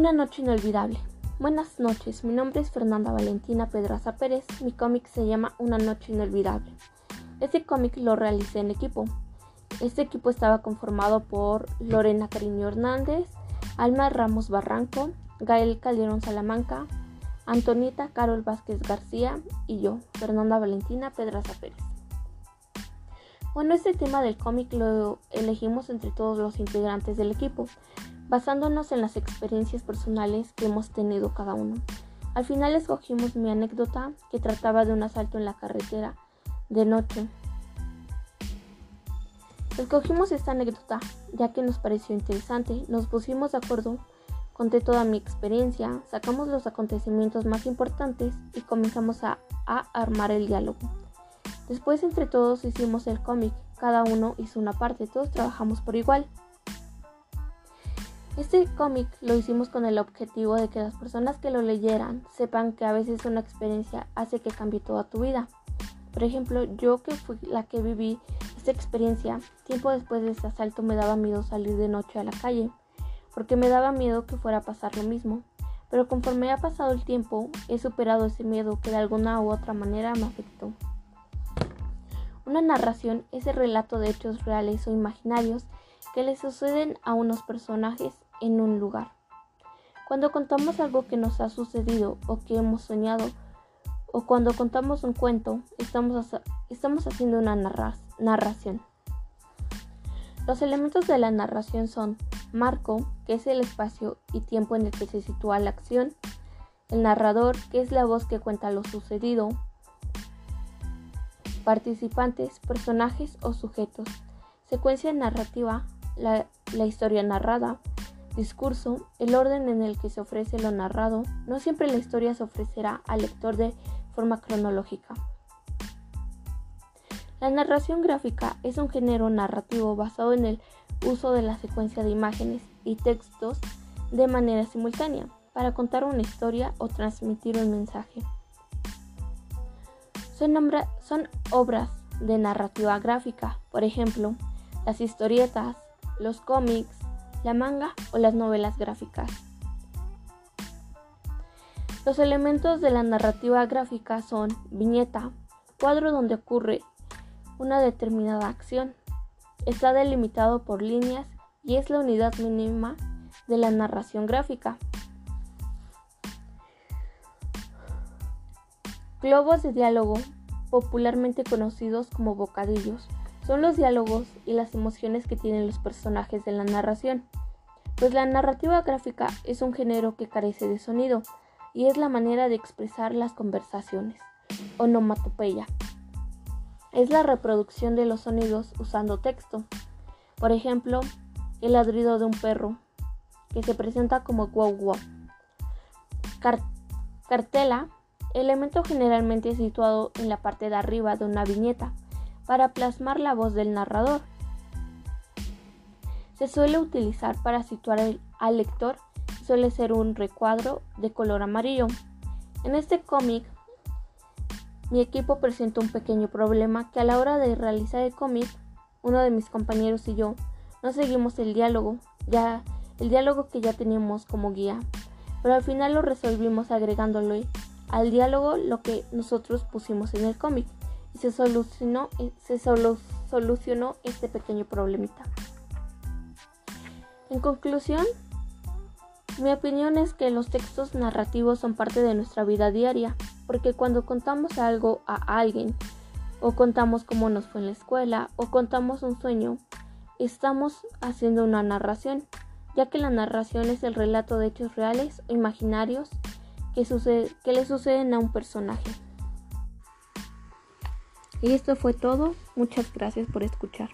Una noche inolvidable. Buenas noches, mi nombre es Fernanda Valentina Pedraza Pérez. Mi cómic se llama Una noche inolvidable. Este cómic lo realicé en equipo. Este equipo estaba conformado por Lorena Cariño Hernández, Alma Ramos Barranco, Gael Calderón Salamanca, Antonita Carol Vázquez García y yo, Fernanda Valentina Pedraza Pérez. Bueno, este tema del cómic lo elegimos entre todos los integrantes del equipo, basándonos en las experiencias personales que hemos tenido cada uno. Al final escogimos mi anécdota que trataba de un asalto en la carretera de noche. Escogimos esta anécdota ya que nos pareció interesante, nos pusimos de acuerdo, conté toda mi experiencia, sacamos los acontecimientos más importantes y comenzamos a, a armar el diálogo. Después entre todos hicimos el cómic, cada uno hizo una parte, todos trabajamos por igual. Este cómic lo hicimos con el objetivo de que las personas que lo leyeran sepan que a veces una experiencia hace que cambie toda tu vida. Por ejemplo, yo que fui la que viví esta experiencia, tiempo después de ese asalto me daba miedo salir de noche a la calle, porque me daba miedo que fuera a pasar lo mismo. Pero conforme ha pasado el tiempo, he superado ese miedo que de alguna u otra manera me afectó. Una narración es el relato de hechos reales o imaginarios que le suceden a unos personajes en un lugar. Cuando contamos algo que nos ha sucedido o que hemos soñado, o cuando contamos un cuento, estamos, estamos haciendo una narración. Los elementos de la narración son marco, que es el espacio y tiempo en el que se sitúa la acción, el narrador, que es la voz que cuenta lo sucedido, participantes, personajes o sujetos, secuencia narrativa, la, historia narrada, discurso, el orden en el que se ofrece lo narrado. No siempre la historia se ofrecerá al lector de forma cronológica. La narración gráfica es un género narrativo basado en el uso de la secuencia de imágenes y textos de manera simultánea para contar una historia o transmitir un mensaje. Son, obras de narrativa gráfica, por ejemplo, las historietas, los cómics, la manga o las novelas gráficas. Los elementos de la narrativa gráfica son viñeta, cuadro donde ocurre una determinada acción. Está delimitado por líneas y es la unidad mínima de la narración gráfica. Globos de diálogo, popularmente conocidos como bocadillos, son los diálogos y las emociones que tienen los personajes de la narración. Pues la narrativa gráfica es un género que carece de sonido y es la manera de expresar las conversaciones. Onomatopeya. Es la reproducción de los sonidos usando texto. Por ejemplo, el ladrido de un perro, que se presenta como wow wow. cartela elemento generalmente situado en la parte de arriba de una viñeta, para plasmar la voz del narrador. Se suele utilizar para situar al lector suele ser un recuadro de color amarillo. En este cómic, mi equipo presentó un pequeño problema que a la hora de realizar el cómic, uno de mis compañeros y yo no seguimos el diálogo, ya el diálogo que ya teníamos como guía, pero al final lo resolvimos agregándole al diálogo lo que nosotros pusimos en el cómic y se solucionó, este pequeño problemita. En conclusión, mi opinión es que los textos narrativos son parte de nuestra vida diaria, porque cuando contamos algo a alguien, o contamos cómo nos fue en la escuela, o contamos un sueño, estamos haciendo una narración, ya que la narración es el relato de hechos reales o imaginarios que, sucede, que le suceden a un personaje. Y esto fue todo. Muchas gracias por escuchar.